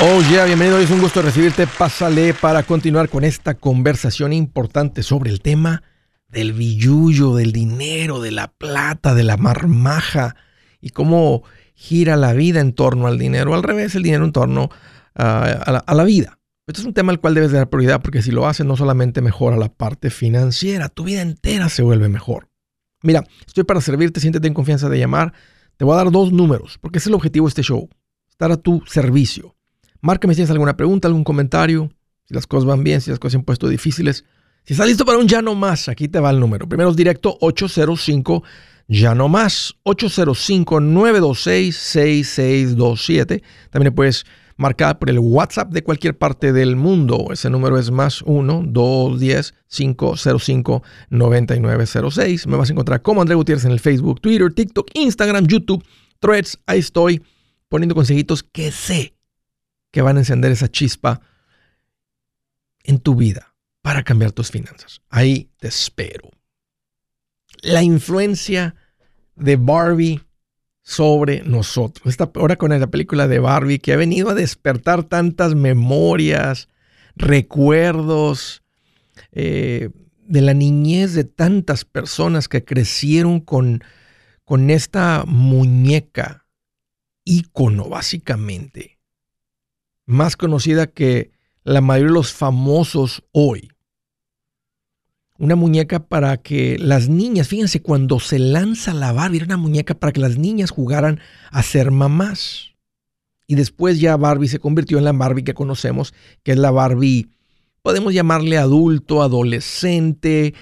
Oh yeah, bienvenido, es un gusto recibirte. Pásale para continuar con esta conversación importante sobre el tema del billullo, del dinero, de la plata, de la marmaja y cómo gira la vida en torno al dinero. Al revés, el dinero en torno ah, a, la, vida. Esto es un tema al cual debes dar prioridad porque si lo haces no solamente mejora la parte financiera, tu vida entera se vuelve mejor. Mira, estoy para servirte, siéntete en confianza de llamar. Te voy a dar dos números porque ese es el objetivo de este show, estar a tu servicio. Márcame si tienes alguna pregunta, algún comentario, si las cosas van bien, si las cosas se han puesto difíciles. Si estás listo para un ya no más, aquí te va el número. Primero es directo 805 ya no más 805-926-6627. También puedes marcar por el WhatsApp de cualquier parte del mundo. Ese número es más 1-210-505-9906. Me vas a encontrar como André Gutiérrez en el Facebook, Twitter, TikTok, Instagram, YouTube, Threads. Ahí estoy poniendo consejitos que sé que van a encender esa chispa en tu vida para cambiar tus finanzas. Ahí te espero. La influencia de Barbie sobre nosotros. Esta, ahora con la película de Barbie que ha venido a despertar tantas memorias, recuerdos eh, de la niñez de tantas personas que crecieron con, con esta muñeca ícono básicamente más conocida que la mayoría de los famosos hoy. Una muñeca para que las niñas, fíjense, cuando se lanza la Barbie, era una muñeca para que las niñas jugaran a ser mamás. Y después ya Barbie se convirtió en la Barbie que conocemos, que es la Barbie, podemos llamarle adulto, adolescente,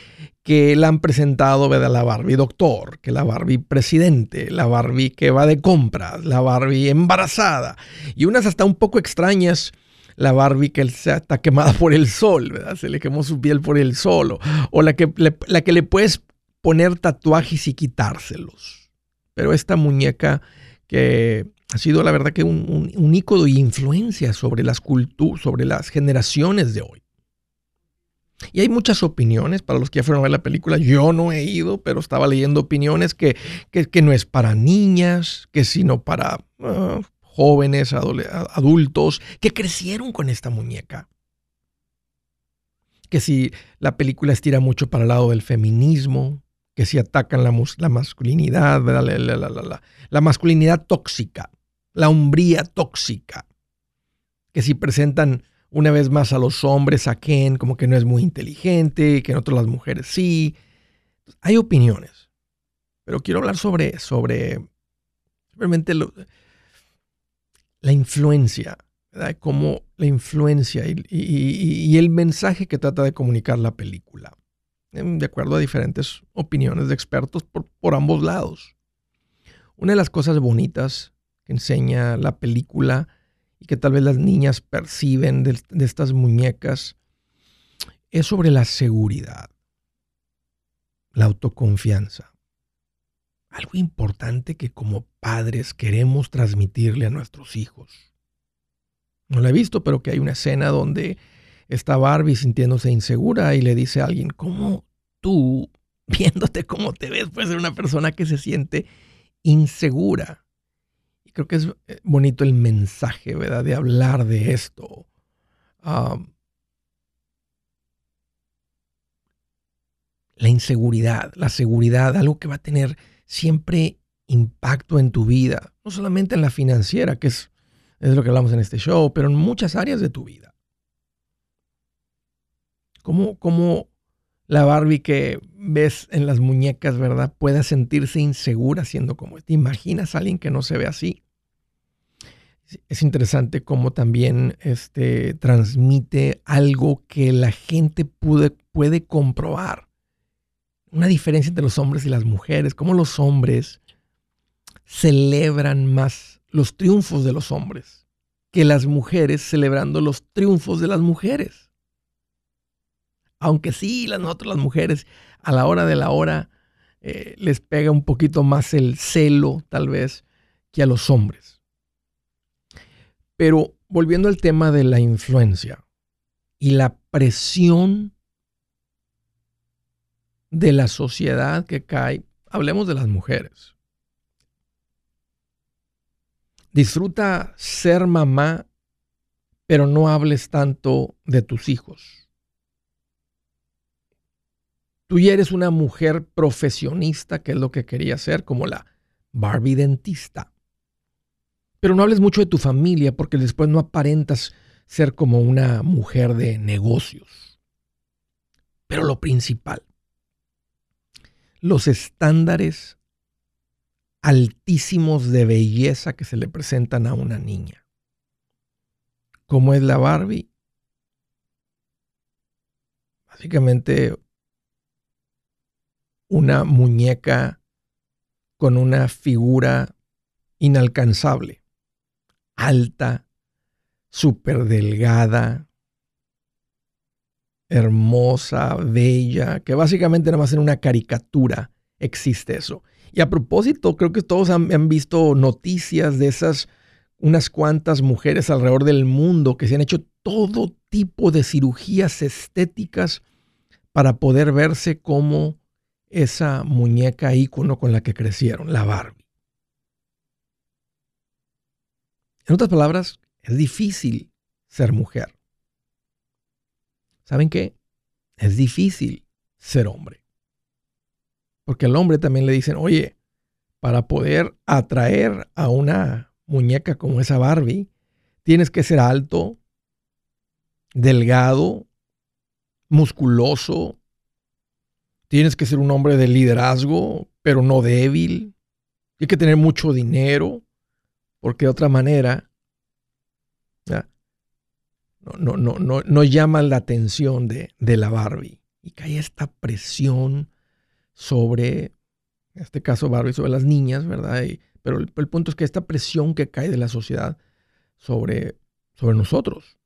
que la han presentado, ¿verdad? La Barbie doctor, que la Barbie presidente, la Barbie que va de compras, la Barbie embarazada y unas hasta un poco extrañas, la Barbie que está quemada por el sol, ¿verdad? Se le quemó su piel por el sol, o, la, que la que le puedes poner tatuajes y quitárselos. Pero esta muñeca que ha sido la verdad que un, un, un ícono y influencia sobre las culturas, sobre las generaciones de hoy. Y hay muchas opiniones para los que ya fueron a ver la película. Yo no he ido, pero estaba leyendo opiniones que, que, no es para niñas, que sino para ah, jóvenes, adultos, que crecieron con esta muñeca. Que si la película estira mucho para el lado del feminismo, que si atacan la, masculinidad, la, la, la masculinidad tóxica, la hombría tóxica, que si presentan una vez más a los hombres, a Ken, como que no es muy inteligente, que en otras las mujeres sí. Hay opiniones, pero quiero hablar sobre, sobre realmente la influencia, ¿verdad? Como la influencia y, el mensaje que trata de comunicar la película, em, de acuerdo a diferentes opiniones de expertos por, por ambos lados. Una de las cosas bonitas que enseña la película y que tal vez las niñas perciben de, estas muñecas es sobre la seguridad, la autoconfianza. Algo importante que como padres queremos transmitirle a nuestros hijos. No lo he visto, pero que hay una escena donde está Barbie sintiéndose insegura y le dice a alguien, ¿cómo tú, viéndote cómo te ves, puedes ser una persona que se siente insegura? Creo que es eh, bonito el mensaje, ¿verdad? De hablar de esto. la inseguridad, la seguridad, algo que va a tener siempre impacto en tu vida, no solamente en la financiera, que es, es lo que hablamos en este show, pero en muchas áreas de tu vida. ¿Cómo, cómo la Barbie que ves en las muñecas, ¿verdad? Pueda sentirse insegura siendo como ¿Te imaginas a alguien que no se ve así? Es interesante cómo también este, transmite algo que la gente puede, comprobar. Una diferencia entre los hombres y las mujeres, cómo los hombres celebran más los triunfos de los hombres que las mujeres celebrando los triunfos de las mujeres. Aunque sí, las, nosotros las mujeres a la hora de la hora eh, les pega un poquito más el celo tal vez que a los hombres. Pero volviendo al tema de la influencia y la presión de la sociedad que cae, hablemos de las mujeres. Disfruta ser mamá pero no hables tanto de tus hijos. Tú ya eres una mujer profesionista, que es lo que quería ser, como la Barbie dentista. Pero no hables mucho de tu familia porque después no aparentas ser como una mujer de negocios. Pero lo principal, los estándares altísimos de belleza que se le presentan a una niña. ¿Cómo es la Barbie? Básicamente una muñeca con una figura inalcanzable, alta, súper delgada, hermosa, bella, que básicamente nada más en una caricatura existe eso. Y a propósito, creo que todos han, han, visto noticias de esas, unas cuantas mujeres alrededor del mundo que se han hecho todo tipo de cirugías estéticas para poder verse como esa muñeca ícono con la que crecieron, la Barbie. En otras palabras, es difícil ser mujer. ¿Saben qué? Es difícil ser hombre. Porque al hombre también le dicen, oye, para poder atraer a una muñeca como esa Barbie, tienes que ser alto, delgado, musculoso, Tienes que ser un hombre de liderazgo, pero no débil. Tienes que tener mucho dinero, porque de otra manera no, no, no, no, llama la atención de, de la Barbie. Y cae esta presión sobre, en este caso Barbie, sobre las niñas, ¿verdad? pero el, el, punto es que esta presión que cae de la sociedad sobre, sobre nosotros.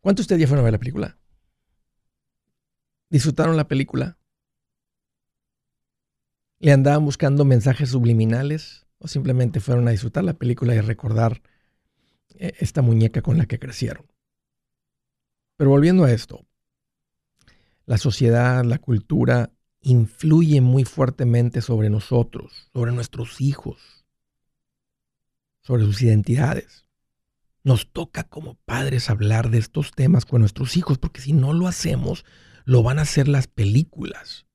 ¿Cuántos de ustedes ya fueron a ver la película? ¿Disfrutaron la película? ¿Le andaban buscando mensajes subliminales? ¿O simplemente fueron a disfrutar la película y recordar eh, esta muñeca con la que crecieron? Pero volviendo a esto, la sociedad, la cultura influye muy fuertemente sobre nosotros, sobre nuestros hijos, sobre sus identidades. Nos toca como padres hablar de estos temas con nuestros hijos, porque si no lo hacemos, lo van a hacer las películas,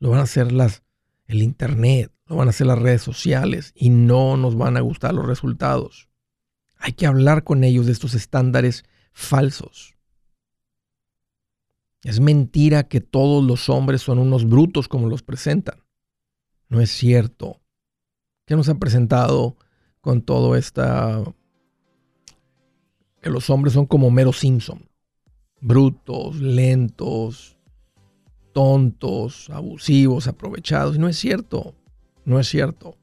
lo van a hacer las, el internet, lo van a hacer las redes sociales y no nos van a gustar los resultados. Hay que hablar con ellos de estos estándares falsos. Es mentira que todos los hombres son unos brutos como los presentan. No es cierto. ¿Qué nos ha presentado con todo esta que los hombres son como Mero Simpson. Brutos, lentos, tontos, abusivos, aprovechados. No es cierto. No es cierto.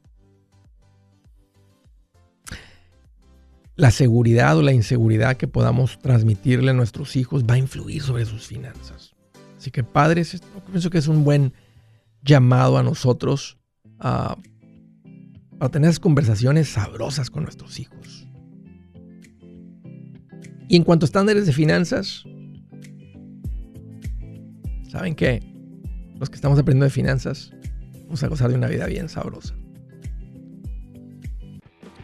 La seguridad o la inseguridad que podamos transmitirle a nuestros hijos va a influir sobre sus finanzas. Así que padres, pienso que es un buen llamado a nosotros a, a tener conversaciones sabrosas con nuestros hijos. Y en cuanto a estándares de finanzas, ¿saben qué? Los que estamos aprendiendo de finanzas, vamos a gozar de una vida bien sabrosa.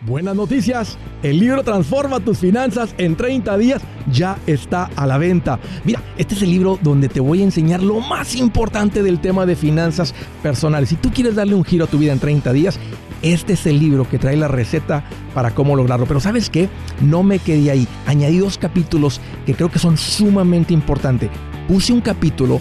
Buenas noticias, el libro Transforma tus finanzas en 30 días ya está a la venta. Mira, este es el libro donde te voy a enseñar lo más importante del tema de finanzas personales. Si tú quieres darle un giro a tu vida en 30 días, este es el libro que trae la receta para cómo lograrlo. Pero sabes qué? No me quedé ahí. Añadí dos capítulos que creo que son sumamente importantes. Puse un capítulo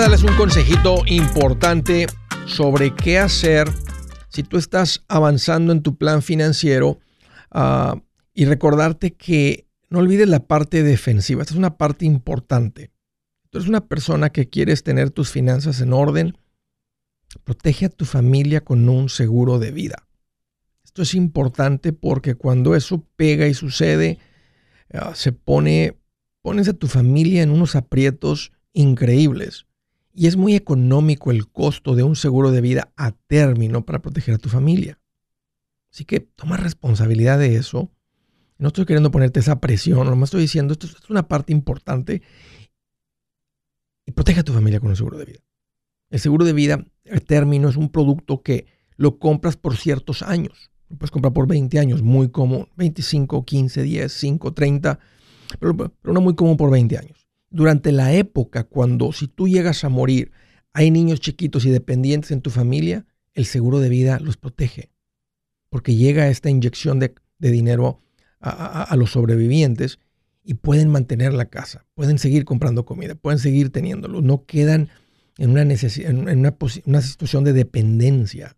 Darles un consejito importante sobre qué hacer si tú estás avanzando en tu plan financiero uh, y recordarte que no olvides la parte defensiva. Esta es una parte importante. Tú eres una persona que quieres tener tus finanzas en orden. Protege a tu familia con un seguro de vida. Esto es importante porque cuando eso pega y sucede, uh, se pone, pones a tu familia en unos aprietos increíbles. Y es muy económico el costo de un seguro de vida a término para proteger a tu familia. Así que toma responsabilidad de eso. No estoy queriendo ponerte esa presión, nomás estoy diciendo, esto es una parte importante. Y protege a tu familia con un seguro de vida. El seguro de vida a término es un producto que lo compras por ciertos años. Lo puedes comprar por 20 años, muy común. 25, 15, 10, 5, 30, pero, pero no muy común por 20 años durante la época cuando si tú llegas a morir, hay niños chiquitos y dependientes en tu familia, el seguro de vida los protege. Porque llega esta inyección de, dinero a, los sobrevivientes y pueden mantener la casa, pueden seguir comprando comida, pueden seguir teniéndolo, no quedan en una, en una, situación de dependencia.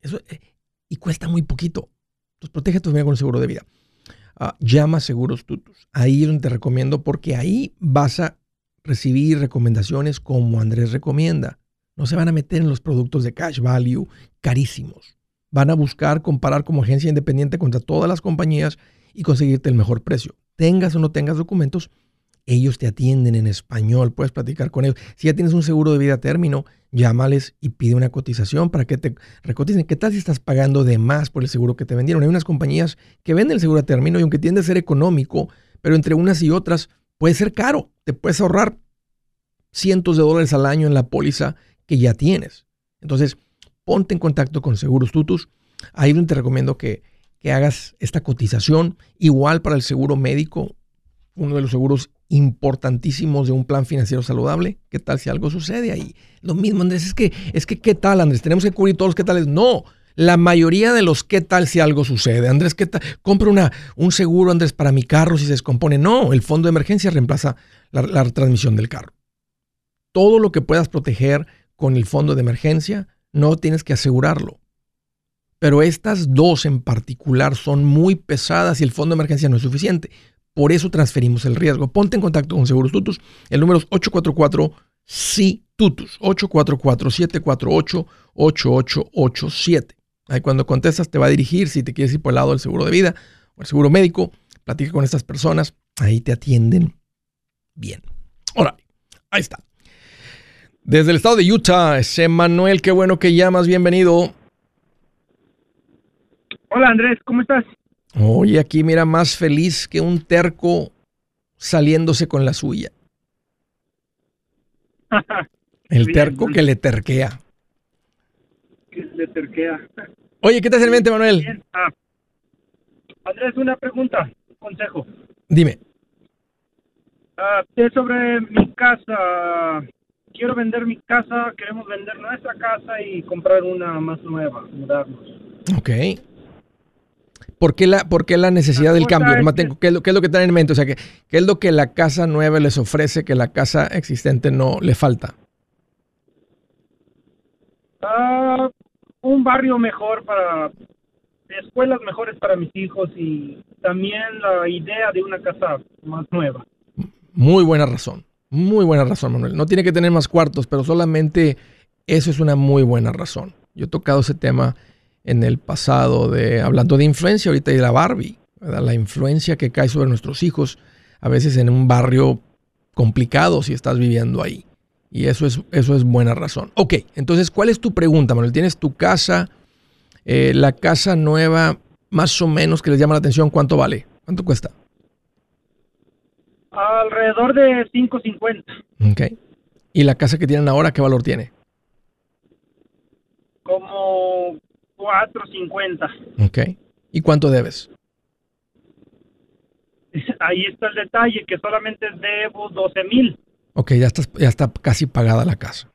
Eso, eh, y cuesta muy poquito. Entonces protege a tu familia con el seguro de vida. Ah, llama Seguros Tutus. Ahí te recomiendo porque ahí vas a recibir recomendaciones como Andrés recomienda. No se van a meter en los productos de cash value carísimos. Van a buscar comparar como agencia independiente contra todas las compañías y conseguirte el mejor precio. Tengas o no tengas documentos, ellos te atienden en español, puedes platicar con ellos. Si ya tienes un seguro de vida a término, llámales y pide una cotización para que te recoticen. ¿Qué tal si estás pagando de más por el seguro que te vendieron? Hay unas compañías que venden el seguro a término y aunque tiende a ser económico, pero entre unas y otras puede ser caro. Te puedes ahorrar cientos de dólares al año en la póliza que ya tienes. Entonces, ponte en contacto con Seguros Tutus. Ahí te recomiendo que, que hagas esta cotización. Igual para el seguro médico, uno de los seguros importantísimos de un plan financiero saludable. ¿Qué tal si algo sucede ahí? Lo mismo, Andrés, es que, es que, ¿qué tal, Andrés? Tenemos que cubrir todos los qué tales. No, la mayoría de los qué tal si algo sucede. Andrés, ¿qué tal? Compra una, un seguro, Andrés, para mi carro si se descompone. No, el fondo de emergencia reemplaza la, la transmisión del carro. Todo lo que puedas proteger con el fondo de emergencia, no tienes que asegurarlo. Pero estas dos en particular son muy pesadas y el fondo de emergencia no es suficiente. Por eso transferimos el riesgo. Ponte en contacto con Seguros Tutus. El número es 844 sí Tutus. 844-748-8887. Ahí cuando contestas te va a dirigir si te quieres ir por el lado del seguro de vida o el seguro médico. Platica con estas personas. Ahí te atienden bien. Ahora, ahí está. Desde el estado de Utah, es Emanuel. Qué bueno que llamas. Bienvenido. Hola Andrés, ¿cómo estás? Oye, aquí mira más feliz que un terco saliéndose con la suya. El terco que le terquea. Que le terquea. Oye, ¿qué te hace en mente, Manuel? Ah. Andrés, una pregunta, un consejo. Dime. Ah, es sobre mi casa. Quiero vender mi casa, queremos vender nuestra casa y comprar una más nueva, mudarnos. Ok. ¿Por qué la, por qué la necesidad del cambio? ¿qué, es lo, ¿Qué es lo que tienen en mente? O sea, ¿qué, ¿qué es lo que la casa nueva les ofrece que la casa existente no le falta? Ah, un barrio mejor para escuelas mejores para mis hijos y también la idea de una casa más nueva. Muy buena razón, muy buena razón, Manuel. No tiene que tener más cuartos, pero solamente eso es una muy buena razón. Yo he tocado ese tema en el pasado de hablando de influencia ahorita y de la Barbie, la influencia que cae sobre nuestros hijos a veces en un barrio complicado si estás viviendo ahí. Y eso es, eso es buena razón. Ok, entonces, ¿cuál es tu pregunta, Manuel? ¿Tienes tu casa, eh, la casa nueva, más o menos que les llama la atención? ¿Cuánto vale? ¿Cuánto cuesta? Alrededor de 5.50. Ok. ¿Y la casa que tienen ahora, qué valor tiene? Como 4.50. Ok. ¿Y cuánto debes? Ahí está el detalle, que solamente debo 12 mil. Ok, ya, estás, ya está casi pagada la casa.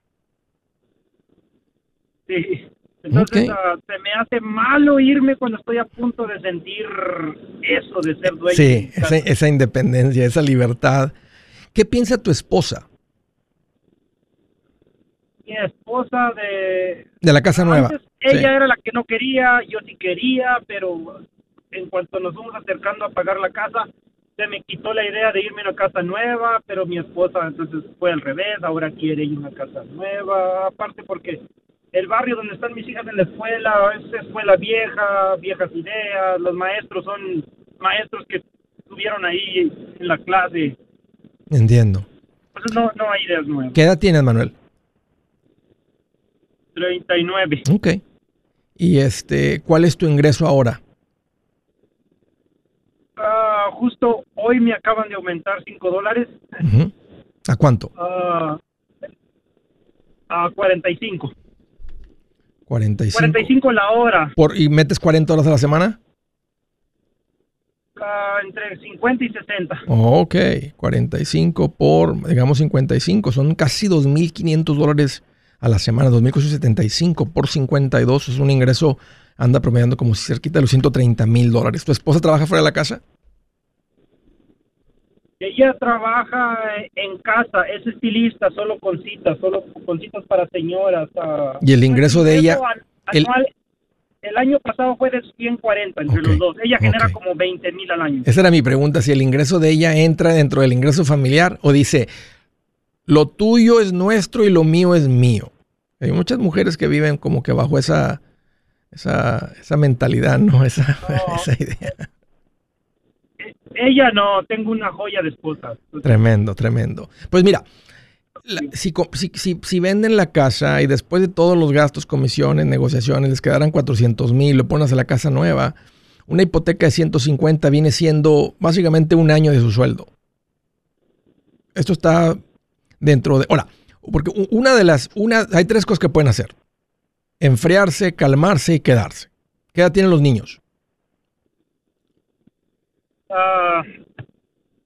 Sí. Entonces ah, se me hace malo irme cuando estoy a punto de sentir eso de ser dueño. Sí, esa, independencia, esa libertad. ¿Qué piensa tu esposa? Esposa de... De la casa nueva. Ella era la que no quería, yo sí quería, pero en cuanto nos fuimos acercando a pagar la casa, se me quitó la idea de irme a una casa nueva, pero mi esposa entonces fue al revés, ahora quiere ir a una casa nueva, aparte porque el barrio donde están mis hijas en la escuela es escuela vieja, viejas ideas, los maestros son maestros que estuvieron ahí en la clase. Entiendo. Entonces no, no hay ideas nuevas. ¿Qué edad tienes, Manuel? 39. Ok. ¿Y este, cuál es tu ingreso ahora? Ah, justo hoy me acaban de aumentar 5 dólares. ¿A cuánto? Uh, a 45. 45. 45 la hora. Por, ¿Y metes 40 horas a la semana? Uh, entre 50 y 60. ok, 45 por, digamos 55, son casi 2.500 dólares a la semana, 2.475 por 52, es un ingreso anda promediando como si cerquita de los 130 mil dólares. ¿Tu esposa trabaja fuera de la casa? Ella trabaja en casa, es estilista, solo con citas, solo con citas para señoras. Ah. ¿Y el ingreso de ella? el, año pasado fue de 140 entre los dos. Ella genera como 20 mil al año. Esa era mi pregunta, si el ingreso de ella entra dentro del ingreso familiar o dice, lo tuyo es nuestro y lo mío es mío. Hay muchas mujeres que viven como que bajo esa esa, esa mentalidad, ¿no? Esa, esa idea. Ella no, tengo una joya de esposa. Tremendo, tremendo. Pues mira, si, si, si, venden la casa y después de todos los gastos, comisiones, negociaciones, les quedaran 400 mil, lo pones a la casa nueva, una hipoteca de 150 viene siendo básicamente un año de su sueldo. Esto está dentro de... Hola, porque una de las... Una, hay tres cosas que pueden hacer enfriarse, calmarse y quedarse. ¿Qué edad tienen los niños?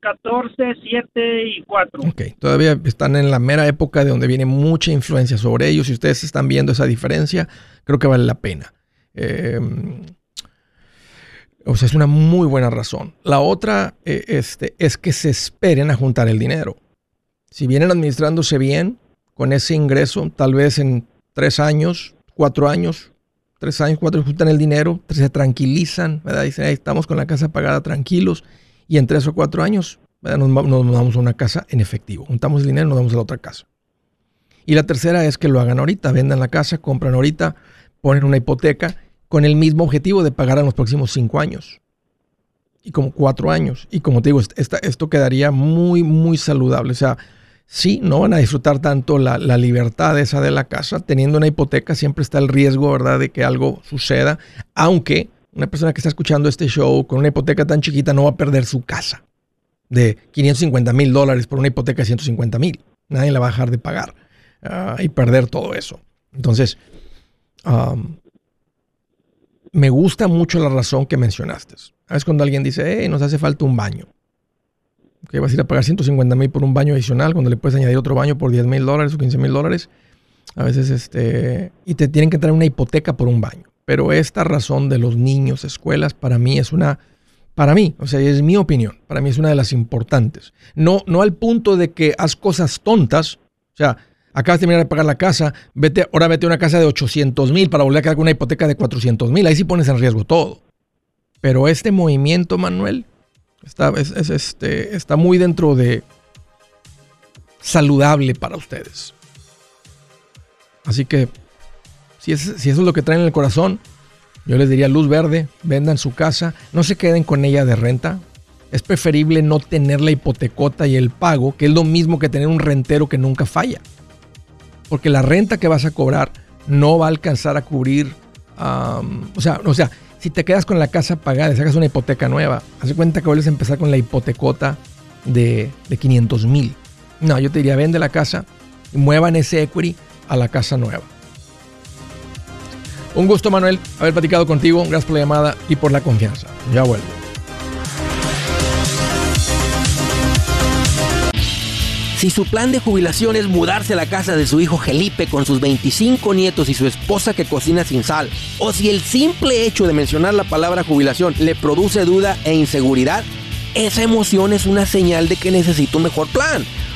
14, ah, 7 y 4. Ok, todavía están en la mera época de donde viene mucha influencia sobre ellos. Si ustedes están viendo esa diferencia, creo que vale la pena. Em, o sea, es una muy buena razón. La otra eh, este, es que se esperen a juntar el dinero. Si vienen administrándose bien con ese ingreso, tal vez en tres años, cuatro años, tres años, cuatro juntan el dinero, se tranquilizan, ¿verdad? Dicen, estamos con la casa pagada tranquilos. Y en tres o cuatro años Nos, nos damos a una casa en efectivo. Juntamos el dinero nos damos a la otra casa. Y la tercera es que lo hagan ahorita, vendan la casa, compran ahorita, ponen una hipoteca con el mismo objetivo de pagar en los próximos cinco años. Y como cuatro años. Y como te digo, esto quedaría muy, muy saludable. O sea, sí, no van a disfrutar tanto la, libertad esa de la casa. Teniendo una hipoteca siempre está el riesgo, ¿verdad?, de que algo suceda. Aunque una persona que está escuchando este show con una hipoteca tan chiquita no va a perder su casa de 550 mil dólares por una hipoteca de 150 mil. Nadie la va a dejar de pagar ah, y perder todo eso. Entonces, me gusta mucho la razón que mencionaste. ¿Sabes cuando alguien dice, hey, nos hace falta un baño? Que vas a ir a pagar 150 mil por un baño adicional cuando le puedes añadir otro baño por 10 mil dólares o 15 mil dólares. A veces, este, y te tienen que traer una hipoteca por un baño. Pero esta razón de los niños, escuelas, para mí es una, para mí, o sea, es mi opinión, para mí es una de las importantes. No, no al punto de que haz cosas tontas, o sea, acabas de terminar de pagar la casa, vete, ahora vete a una casa de 800 mil para volver a quedar con una hipoteca de 400 mil, ahí sí pones en riesgo todo. Pero este movimiento, Manuel, está, este, está muy dentro de saludable para ustedes. Así que, si, si eso es lo que traen en el corazón, yo les diría luz verde, vendan su casa, no se queden con ella de renta. Es preferible no tener la hipotecota y el pago, que es lo mismo que tener un rentero que nunca falla. Porque la renta que vas a cobrar no va a alcanzar a cubrir, o, sea, o sea, si te quedas con la casa pagada sacas una hipoteca nueva, haz cuenta que vuelves a empezar con la hipotecota de, de 500 mil. No, yo te diría, vende la casa y muevan ese equity a la casa nueva. Un gusto, Manuel, haber platicado contigo. Gracias por la llamada y por la confianza. Ya vuelvo. Si su plan de jubilación es mudarse a la casa de su hijo Felipe con sus 25 nietos y su esposa que cocina sin sal, o si el simple hecho de mencionar la palabra jubilación le produce duda e inseguridad, esa emoción es una señal de que necesita un mejor plan.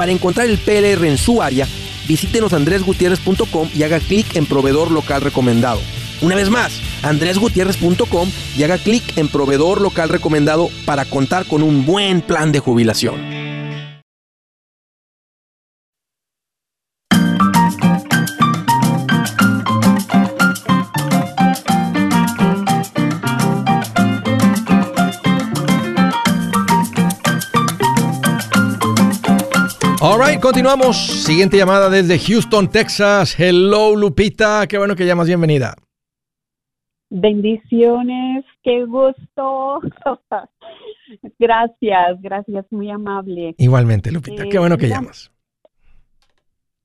Para encontrar el PLR en su área, visítenos andresgutierrez.com y haga clic en proveedor local recomendado. Una vez más, andresgutierrez.com y haga clic en proveedor local recomendado para contar con un buen plan de jubilación. Alright, continuamos. Siguiente llamada desde Houston, Texas. Hello, Lupita. Qué bueno que llamas. Bienvenida. Bendiciones, qué gusto. gracias, gracias, muy amable. Igualmente, Lupita, qué bueno que eh, llamas.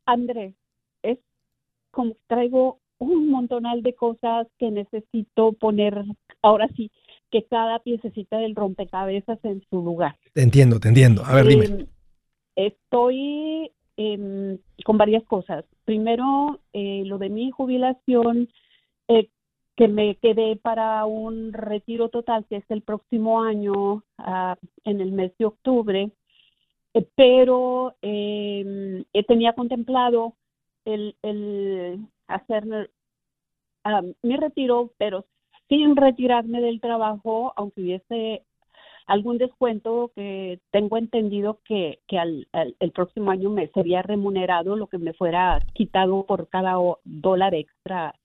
Andrés, es como traigo un montonal de cosas que necesito poner, ahora sí, que cada piececita del rompecabezas en su lugar. Te entiendo, te entiendo. A ver, dime. Estoy em, con varias cosas. Primero, eh, lo de mi jubilación, eh, que me quedé para un retiro total, que es el próximo año, ah, en el mes de octubre, eh, pero em, tenía contemplado el, el hacer ah, mi retiro, pero sin retirarme del trabajo, aunque hubiese algún descuento que tengo entendido que, que al, el próximo año me sería remunerado lo que me fuera quitado por cada dólar extra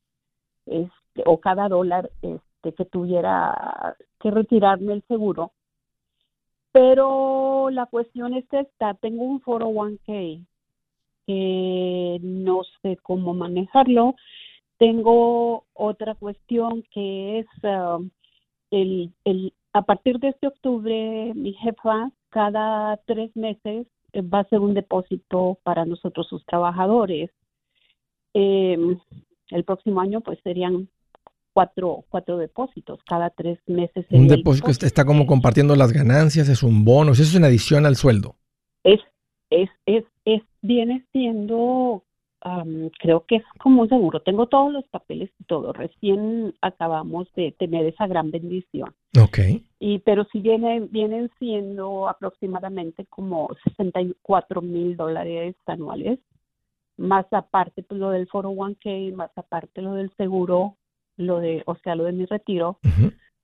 este, o cada dólar este, que tuviera que retirarme el seguro. Pero la cuestión es esta, tengo un 401k que no sé cómo manejarlo. Tengo otra cuestión que es uh, el, el, a partir de este octubre, mi jefa cada tres meses eh, va a hacer un depósito para nosotros, sus trabajadores. Em, el próximo año, pues serían cuatro, cuatro depósitos cada tres meses. Un depósito, que está como compartiendo las ganancias, es un bono, eso es una adición al sueldo. Es, es, es, es, viene siendo creo que es como un seguro. Tengo todos los papeles y todo. Recién acabamos de tener esa gran bendición. Ok. Y, pero si vienen, vienen siendo aproximadamente como 64 mil dólares anuales, más aparte pues, lo del 401k, más aparte lo del seguro, lo de, o sea, lo de mi retiro,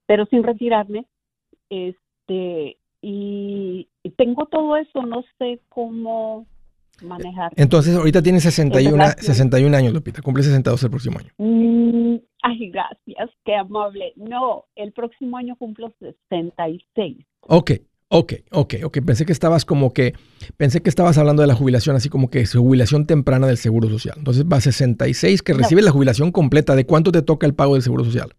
pero sin retirarme, este, y tengo todo eso, no sé cómo manejar. Entonces, ahorita tienes 61, 61 años, Lupita. Cumple 62 el próximo año. Mm, ay, gracias, qué amable. No, el próximo año cumplo 66. Ok, ok, ok, ok. Pensé que estabas como que, pensé que estabas hablando de la jubilación, así como que jubilación temprana del Seguro Social. Entonces va a 66, que recibe la jubilación completa. ¿De cuánto te toca el pago del Seguro Social?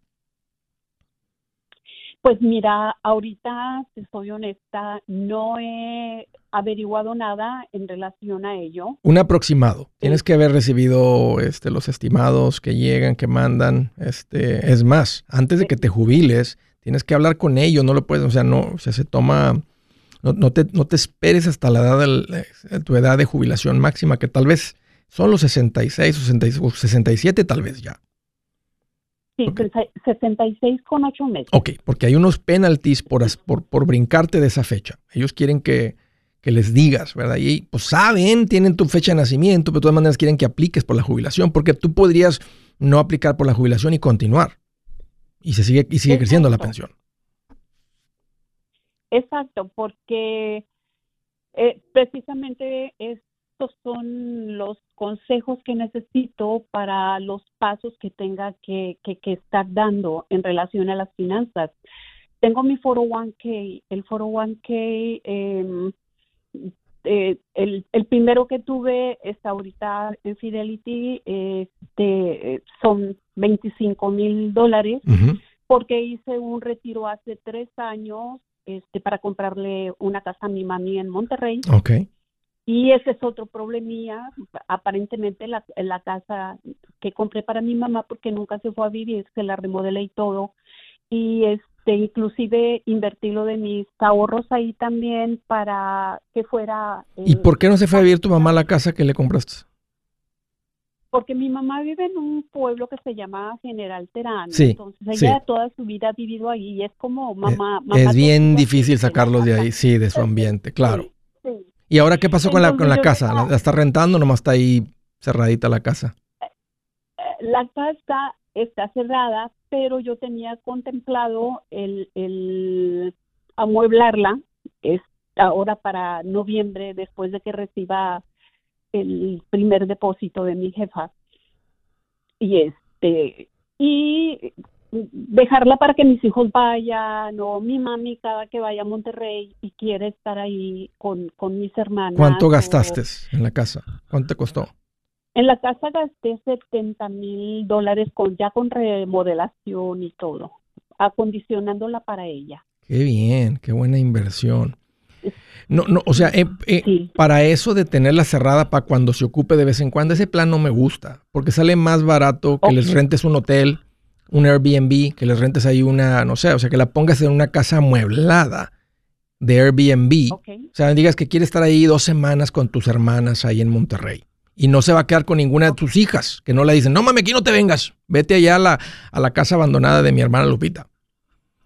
Pues mira, ahorita, si soy honesta, no he averiguado nada en relación a ello. Un aproximado. Tienes que haber recibido este, los estimados que llegan, que mandan. Este, es más, antes de que te jubiles, tienes que hablar con ellos. No lo puedes, o sea, no, o sea, se toma. No, te, no te esperes hasta la edad de, tu edad de jubilación máxima, que tal vez son los 66 o 67, tal vez ya. Sí, 66 con 8 meses. Ok, porque hay unos penalties por, por, por brincarte de esa fecha. Ellos quieren que, que, les digas, ¿verdad? Y pues saben, tienen tu fecha de nacimiento, pero de todas maneras quieren que apliques por la jubilación, porque tú podrías no aplicar por la jubilación y continuar. Y se sigue, y sigue creciendo la pensión. Exacto, porque eh, precisamente es estos son los consejos que necesito para los pasos que tenga que, estar dando en relación a las finanzas. Tengo mi 401k, el 401k, em, eh, el, el, primero que tuve está ahorita en Fidelity, este, son 25 mil dólares, porque hice un retiro hace tres años este, para comprarle una casa a mi mami en Monterrey. Okay. Y ese es otro problemía, aparentemente la, la casa que compré para mi mamá porque nunca se fue a vivir, se la remodelé y todo. Y este inclusive invertí lo de mis ahorros ahí también para que fuera... ¿Y por qué no se fue a vivir tu mamá a la casa que le compraste? Porque mi mamá vive en un pueblo que se llama General Terán. Sí, entonces ella toda su vida ha vivido ahí y es como eh, mamá. es bien difícil sacarlos de ahí, sí, de su ambiente, claro. sí. ¿Y ahora qué pasó con la, con la casa? ¿La, está rentando o nomás está ahí cerradita la casa? Eh, la casa está cerrada, pero yo tenía contemplado el, el amueblarla es ahora para noviembre, después de que reciba el primer depósito de mi jefa. Y este, y dejarla para que mis hijos vayan o mi mami cada que vaya a Monterrey y quiere estar ahí con, mis hermanas. ¿Cuánto gastaste en la casa? ¿Cuánto te costó? En la casa gasté 70 mil dólares con, ya con remodelación y todo, acondicionándola para ella. Qué bien, qué buena inversión. No, no, o sea, eh, eh, para eso de tenerla cerrada para cuando se ocupe de vez en cuando, ese plan no me gusta, porque sale más barato que les rentes un hotel un Airbnb, que les rentes ahí una, no sé, o sea, que la pongas en una casa amueblada de Airbnb. O sea, digas que quieres estar ahí dos semanas con tus hermanas ahí en Monterrey. Y no se va a quedar con ninguna de tus hijas, que no le dicen, no mames, aquí no te vengas, vete allá a la, a la casa abandonada de mi hermana Lupita.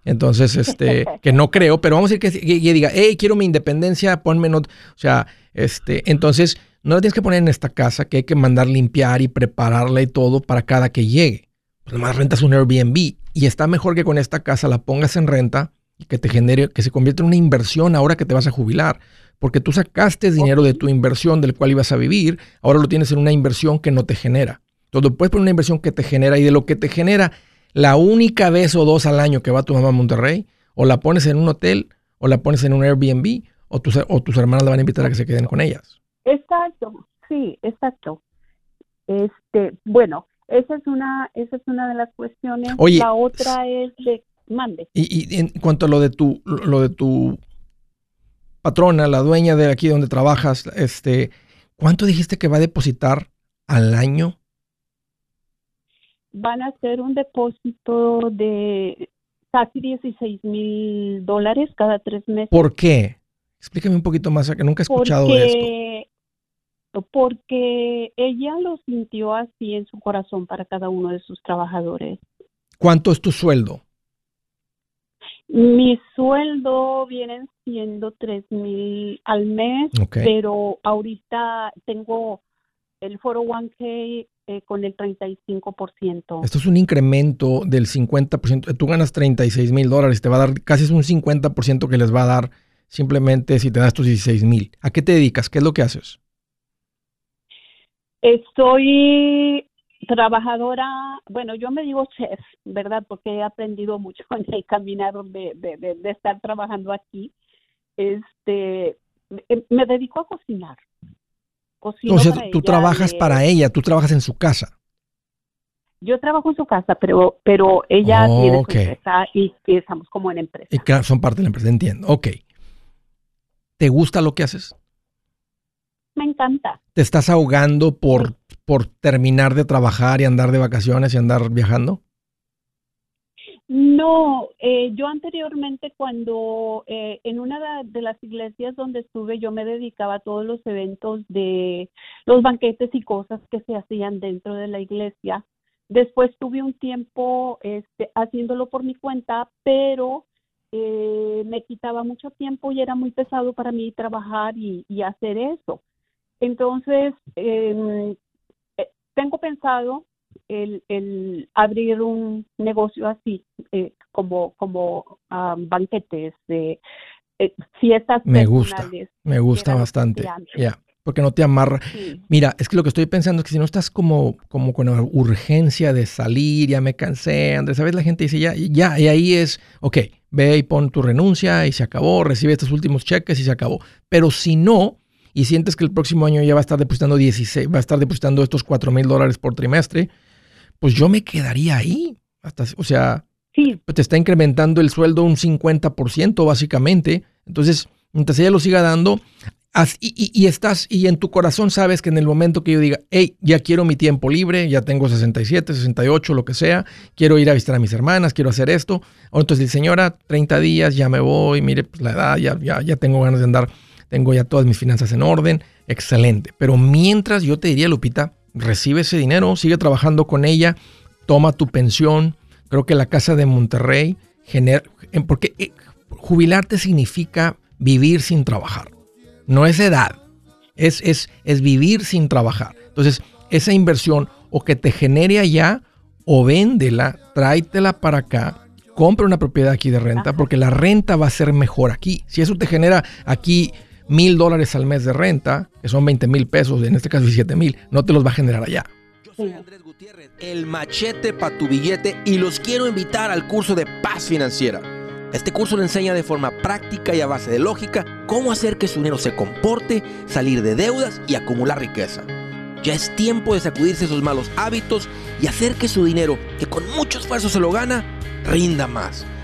Entonces, este, que no creo, pero vamos a decir que, que, diga, hey, quiero mi independencia, ponme no, o sea, este, entonces, no la tienes que poner en esta casa, que hay que mandar limpiar y prepararla y todo para cada que llegue nomás rentas un Airbnb y está mejor que con esta casa la pongas en renta y que te genere, que se convierta en una inversión ahora que te vas a jubilar. Porque tú sacaste dinero de tu inversión del cual ibas a vivir, ahora lo tienes en una inversión que no te genera. Entonces puedes poner una inversión que te genera y de lo que te genera, la única vez o dos al año que va tu mamá a Monterrey, o la pones en un hotel, o la pones en un Airbnb, o tus, o tus hermanas la van a invitar a que se queden con ellas. Exacto, sí, exacto. Este, bueno, esa es una, esa es una de las cuestiones. la otra es de mande. Y, en cuanto a lo de tu, lo de tu patrona, la dueña de aquí donde trabajas, este, ¿cuánto dijiste que va a depositar al año? Van a hacer un depósito de casi 16 mil dólares cada tres meses. ¿Por qué? Explícame un poquito más, que nunca he escuchado de esto porque ella lo sintió así en su corazón para cada uno de sus trabajadores. ¿Cuánto es tu sueldo? Mi sueldo vienen siendo tres mil al mes, pero ahorita tengo el 401k eh, con el 35%. Esto es un incremento del 50%. Tú ganas 36 mil dólares, te va a dar casi es un 50% que les va a dar simplemente si te das tus 16 mil. ¿A qué te dedicas? ¿Qué es lo que haces? Estoy trabajadora, bueno, yo me digo chef, ¿verdad? Porque he aprendido mucho en el caminar de, de, estar trabajando aquí. Este, me dedico a cocinar. o sea, tú trabajas para ella, tú trabajas en su casa. Yo trabajo en su casa, pero, pero ella tiene Ok. su empresa y, y estamos como en empresa. Y claro, son parte de la empresa, entiendo. Ok. ¿Te gusta lo que haces? Me encanta. ¿Te estás ahogando por, por terminar de trabajar y andar de vacaciones y andar viajando? No, eh, yo anteriormente cuando eh, en una de, las iglesias donde estuve yo me dedicaba a todos los eventos de los banquetes y cosas que se hacían dentro de la iglesia. Después tuve un tiempo este, haciéndolo por mi cuenta, pero eh, me quitaba mucho tiempo y era muy pesado para mí trabajar y, y hacer eso. Entonces, em, eh, tengo pensado el, el abrir un negocio así, eh, como, como ah, banquetes, de eh, fiestas Me gusta. Me gusta bastante. Ya. Porque no te amarra. Sí. Mira, es que lo que estoy pensando es que si no estás como, como con la urgencia de salir, ya me cansé, Andrés, ¿sabes? La gente dice ya, ya, y ahí es, ok, ve y pon tu renuncia y se acabó, recibe estos últimos cheques y se acabó. Pero si no, y sientes que el próximo año ya va a estar depositando 16, va a estar depositando estos 4 mil dólares por trimestre, pues yo me quedaría ahí. Hasta, o sea, Sí, te está incrementando el sueldo un 50% básicamente. Entonces, mientras ella lo siga dando, haz- y, y- y estás, y en tu corazón sabes que en el momento que yo diga, hey, ya quiero mi tiempo libre, ya tengo 67, 68, lo que sea, quiero ir a visitar a mis hermanas, quiero hacer esto. O entonces, señora, 30 días, ya me voy, mire, pues la edad, ya, ya, ya tengo ganas de andar, tengo ya todas mis finanzas en orden, excelente. Pero mientras yo te diría, Lupita, recibe ese dinero, sigue trabajando con ella, toma tu pensión. Creo que la casa de Monterrey genera, en- porque eh, jubilarte significa vivir sin trabajar. No es edad, es, es, es vivir sin trabajar. Entonces, esa inversión o que te genere allá o véndela, tráetela para acá, compra una propiedad aquí de renta, porque la renta va a ser mejor aquí. Si eso te genera aquí mil dólares al mes de renta, que son 20 mil pesos, en este caso 17 mil, no te los va a generar allá. Yo soy Andrés Gutiérrez, el machete para tu billete y los quiero invitar al curso de paz financiera. Este curso le enseña de forma práctica y a base de lógica cómo hacer que su dinero se comporte, salir de deudas y acumular riqueza. Ya es tiempo de sacudirse esos malos hábitos y hacer que su dinero, que con mucho esfuerzo se lo gana, rinda más.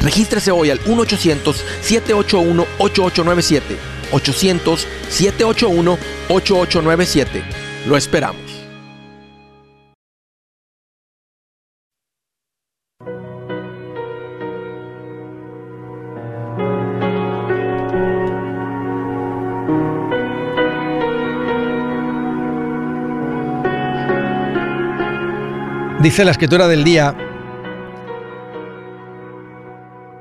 Regístrese hoy al 1-800-781-8897. 800-781-8897. Lo esperamos. Dice la escritura del día,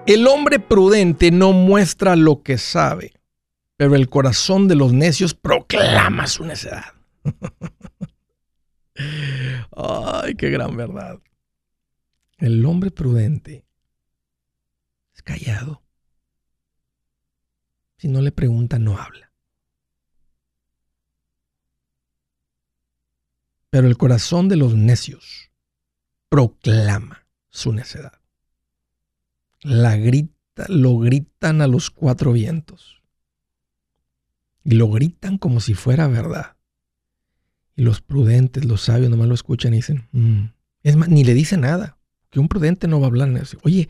el hombre prudente no muestra lo que sabe, pero el corazón de los necios proclama su necedad. Ay, qué gran verdad. El hombre prudente es callado. Si no le pregunta, no habla. Pero el corazón de los necios proclama su necedad. La grita, lo gritan a los cuatro vientos. Y lo gritan como si fuera verdad. Y los prudentes, los sabios, nomás lo escuchan y dicen, "Mm". es más, ni le dice nada. Que un prudente no va a hablar. eso. Oye,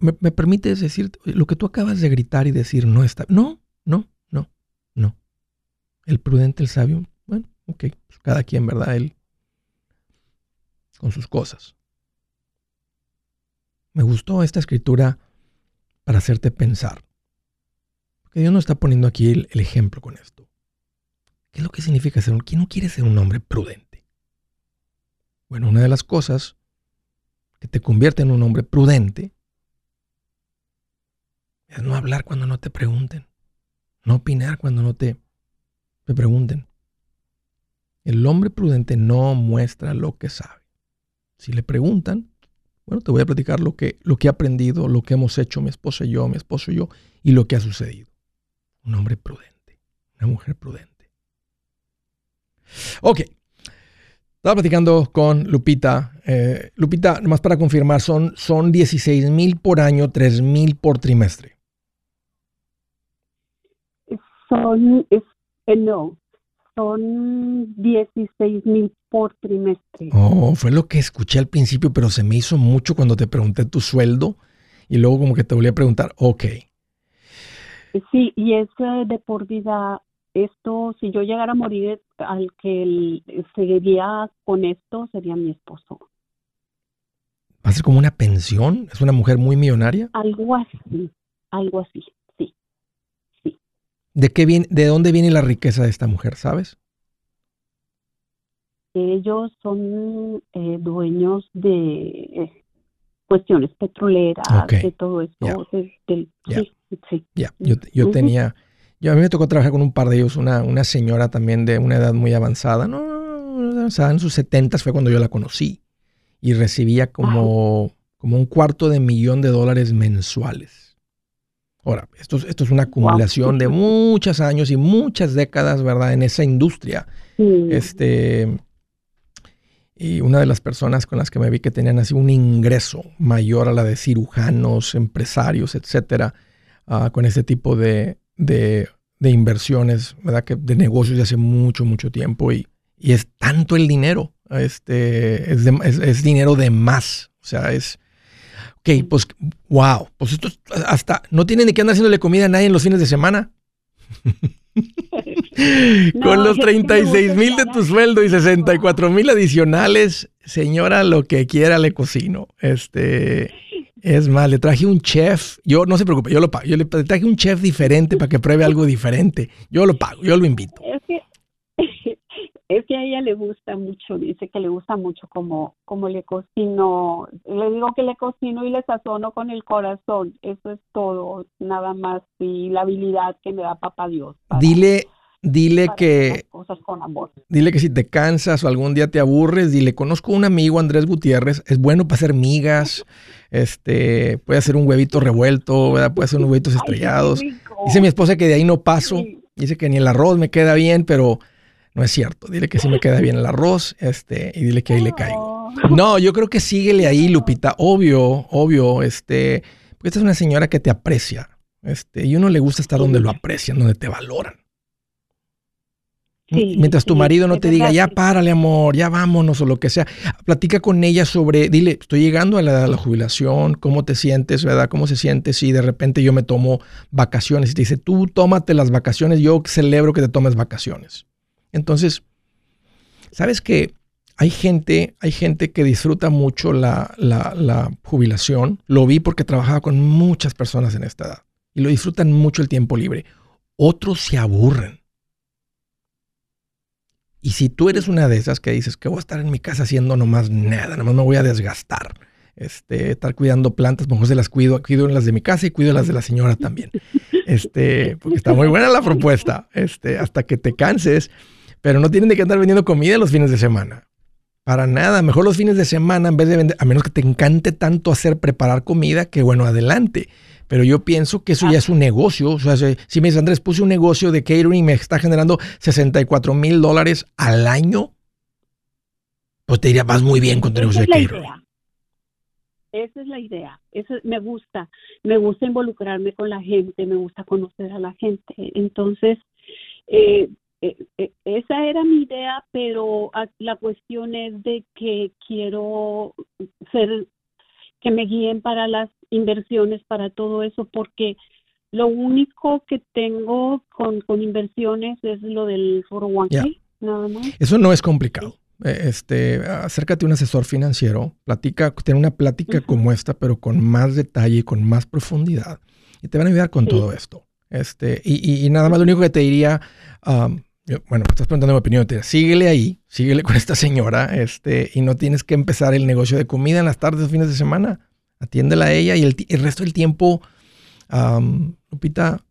¿me, me permites decir lo que tú acabas de gritar y decir no está? No, no, no, no. El prudente, el sabio, bueno, ok, pues cada quien, ¿verdad? Él con sus cosas. Me gustó esta escritura para hacerte pensar. Porque Dios nos está poniendo aquí el, el ejemplo con esto. ¿Qué es lo que significa ser un... ¿Quién no quiere ser un hombre prudente? Bueno, una de las cosas que te convierte en un hombre prudente es no hablar cuando no te pregunten. No opinar cuando no te, te pregunten. El hombre prudente no muestra lo que sabe. Si le preguntan, Bueno, te voy a platicar lo que, lo que he aprendido, lo que hemos hecho mi esposa y yo, mi esposo y yo, y lo que ha sucedido. Un hombre prudente, una mujer prudente. Ok. Estaba platicando con Lupita. Eh, Lupita, nomás para confirmar, son, son 16 mil por año, 3 mil por trimestre. Son, es, eh, no, son 16 mil por trimestre. Oh, fue lo que escuché al principio, pero se me hizo mucho cuando te pregunté tu sueldo y luego como que te volví a preguntar, ok. Sí, y es de por vida. Esto, si yo llegara a morir, al que seguiría con esto sería mi esposo. ¿Va a ser como una pensión? ¿Es una mujer muy millonaria? Algo así, algo así, sí. Sí. ¿De, qué viene, ¿De dónde viene la riqueza de esta mujer, sabes? ellos son eh, dueños de eh, cuestiones petroleras, de todo esto. sí, Ya, yo, yo tenía, yo a mí me tocó trabajar con un par de ellos, una, una señora también de una edad muy avanzada, no, sea, en sus setentas fue cuando yo la conocí y recibía como, como un cuarto de millón de dólares mensuales. Ahora, esto, esto es una acumulación de muchos años y muchas décadas, ¿verdad? En esa industria. Este, y una de las personas con las que me vi que tenían así un ingreso mayor a la de cirujanos, empresarios, etcétera, ah, con ese tipo de, de, inversiones, ¿verdad? Que de negocios de hace mucho, mucho tiempo y, y es tanto el dinero, este, es, es, dinero de más, o sea, es... Ok, pues, wow, pues esto hasta, no tienen ni que andar haciéndole comida a nadie en los fines de semana. Con los 36 mil de tu sueldo y 64 mil adicionales, señora, lo que quiera le cocino. Este, es más, le traje un chef. Yo no se preocupe, yo lo pago. Yo le traje un chef diferente para que pruebe algo diferente. Yo lo pago, yo lo invito. Es que, es que a ella le gusta mucho, dice que le gusta mucho como, como le cocino. Le digo que le cocino y le sazono con el corazón. Eso es todo, nada más. Y la habilidad que me da papá Dios. Dile Dile que, dile que si te cansas o algún día te aburres, dile, conozco un amigo, Andrés Gutiérrez, es bueno para hacer migas, este, puede hacer un huevito revuelto, puede hacer unos huevitos estrellados. Dice mi esposa que de ahí no paso, dice que ni el arroz me queda bien, pero no es cierto. Dile que sí me queda bien el arroz, este, y dile que ahí le caigo. No, yo creo que síguele ahí, Lupita, obvio, obvio, este, porque esta es una señora que te aprecia, este, y uno le gusta estar donde lo aprecian, donde te valoran. Mientras tu marido no te diga, ya párale, amor, ya vámonos o lo que sea. Platica con ella sobre, dile, estoy llegando a la, la jubilación, ¿cómo te sientes, verdad? ¿Cómo se siente si de repente yo me tomo vacaciones? Y te dice, tú tómate las vacaciones, yo celebro que te tomes vacaciones. Entonces, ¿sabes que Hay gente, hay gente que disfruta mucho la, la jubilación. Lo vi porque trabajaba con muchas personas en esta edad y lo disfrutan mucho el tiempo libre. Otros se aburren y si tú eres una de esas que dices que voy a estar en mi casa haciendo nomás nada, nomás me voy a desgastar, este, estar cuidando plantas, mejor se las cuido, cuido las de mi casa y cuido las de la señora también. Este, porque está muy buena la propuesta, este, hasta que te canses, pero no tienen de que andar vendiendo comida los fines de semana. Para nada, mejor los fines de semana en vez de vender, a menos que te encante tanto hacer preparar comida, que bueno, adelante. Pero yo pienso que eso ya es un negocio. O sea, si me dice Andrés, puse un negocio de catering y me está generando 64 mil dólares al año, pues te diría, vas muy bien con tu negocio de catering. Esa es la idea. Eso me gusta. Me gusta involucrarme con la gente, me gusta conocer a la gente. Entonces, eh, eh, eh, esa era mi idea, pero la cuestión es de que quiero ser que me guíen para las inversiones, para todo eso, porque lo único que tengo con, inversiones es lo del foro k nada más. Eso no es complicado. Eh, este, acércate a un asesor financiero, platica, ten una plática como esta, pero con más detalle y con más profundidad. Y te van a ayudar con todo esto. Este, y, nada más lo único que te diría, um, bueno, estás preguntando mi opinión, te síguele ahí, síguele con esta señora, este, y no tienes que empezar el negocio de comida en las tardes o fines de semana. Atiéndela a ella y el, resto del tiempo, Lupita,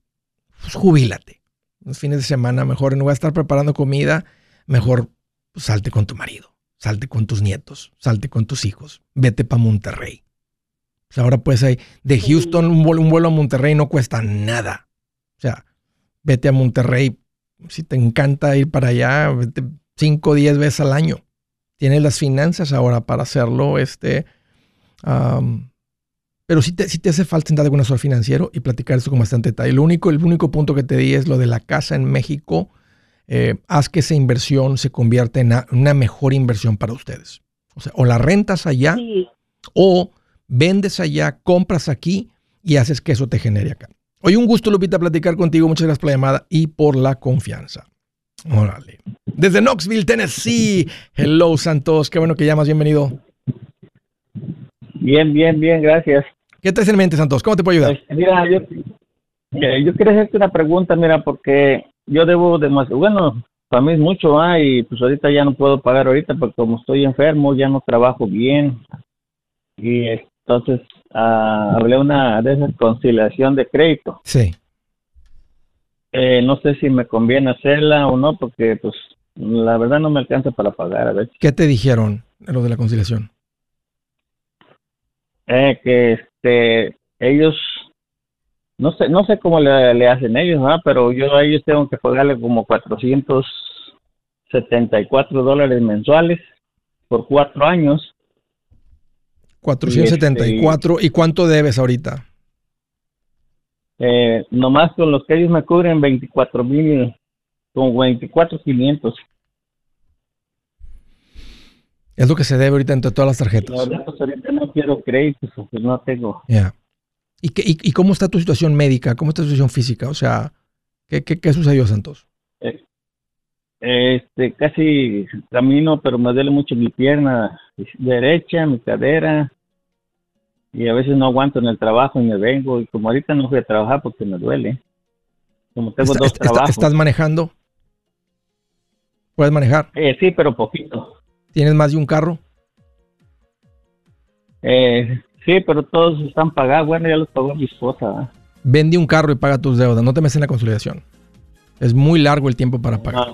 pues jubílate. Los fines de semana, mejor en lugar de estar preparando comida, mejor pues, salte con tu marido, salte con tus nietos, salte con tus hijos, vete para Monterrey, Pues ahora pues hay de Houston un vuelo, un vuelo a Monterrey no cuesta nada. O sea, vete a Monterrey. Si te encanta ir para allá, vete 5 o 10 veces al año. Tienes las finanzas ahora para hacerlo. Este, pero sí te, sí te hace falta sentarte con un asesor financiero y platicar eso con bastante detalle. Lo único, el único punto que te di es lo de la casa en México. Eh, haz que esa inversión se convierta en una, una mejor inversión para ustedes. O sea, o la rentas allá Sí, o vendes allá, compras aquí y haces que eso te genere acá. Hoy un gusto, Lupita, platicar contigo. Muchas gracias por la llamada y por la confianza. Órale. Desde Knoxville, Tennessee. Hello, Santos. Qué bueno que llamas. Bienvenido. Bien, bien, bien, gracias. ¿Qué traes en mente, Santos? ¿Cómo te puedo ayudar? Este, mira, yo, eh, yo quería hacerte una pregunta, mira, porque yo debo demasiado, bueno, para mí es mucho, ah, y pues ahorita ya no puedo pagar ahorita porque como estoy enfermo, ya no trabajo bien. Y entonces ah, hablé una de esas conciliación de crédito. Sí. Eh, no sé si me conviene hacerla o no, porque pues la verdad no me alcanza para pagar, a ver. ¿Qué te dijeron lo de la conciliación? Eh, que este, ellos, no sé, no sé cómo le, le hacen ellos, ¿ah? pero yo a ellos tengo que pagarle como 474 dólares mensuales por cuatro años. 474. ¿Y cuánto debes ahorita? Eh, nomás con los que ellos me cubren 24 mil, con 24 500. Es lo que se debe ahorita entre todas las La tarjetas. verdad, pues ahorita no quiero créditos, pues no tengo. Ya. ¿Y, qué- y, y cómo está tu situación médica? ¿Cómo está tu situación física? O sea, ¿qué, qué, qué sucedió, Santos? Este, casi camino, pero me duele mucho mi pierna derecha, mi cadera. Y a veces no aguanto en el trabajo y me vengo. Y como ahorita no fui a trabajar porque me duele. Como tengo Está- dos está- trabajos. ¿Estás manejando? ¿Puedes manejar? Eh, sí, pero poquito. ¿Tienes más de un carro? Eh, sí, pero todos están pagados. Bueno, ya los pagó mi esposa. Vende un carro y paga tus deudas. No te metas en la consolidación. Es muy largo el tiempo para pagar.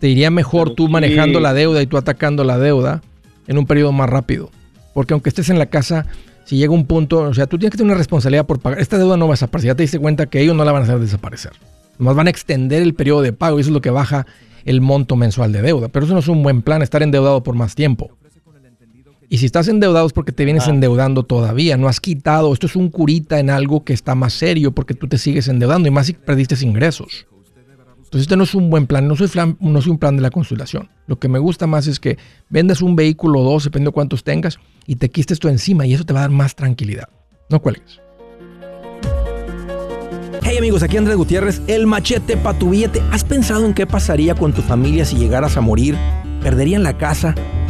Te iría mejor Pero tú sí. manejando la deuda y tú atacando la deuda en un periodo más rápido. Porque aunque estés en la casa, si llega un punto, o sea, tú tienes que tener una responsabilidad por pagar. Esta deuda no va a desaparecer. Ya te diste cuenta que ellos no la van a hacer desaparecer. Más van a extender el periodo de pago y eso es lo que baja el monto mensual de deuda. Pero eso no es un buen plan, estar endeudado por más tiempo. Y si estás endeudado es porque te vienes Ah. endeudando todavía, no has quitado. Esto es un curita en algo que está más serio porque tú te sigues endeudando y más si perdiste ingresos. Entonces este no es un buen plan, no soy, no soy un plan de la consolidación. Lo que me gusta más es que vendas un vehículo o dos, dependiendo de cuántos tengas, y te quites esto encima y eso te va a dar más tranquilidad. No cuelgues. Hey amigos, aquí Andrés Gutiérrez, el machete para tu billete. ¿Has pensado en qué pasaría con tu familia si llegaras a morir? ¿Perderían la casa?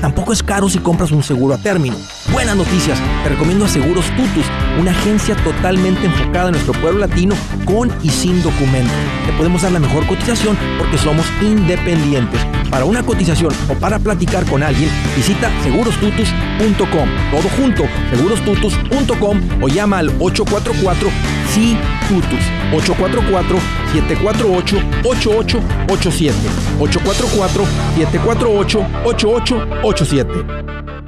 Tampoco es caro si compras un seguro a término. Buenas noticias, te recomiendo a Seguros Tutus, una agencia totalmente enfocada en nuestro pueblo latino con y sin documentos. Te podemos dar la mejor cotización porque somos independientes. Para una cotización o para platicar con alguien, visita segurostutus.com. Todo junto, segurostutus.com o llama al 844 sí Tutus. 844-748-8887 844-748-8887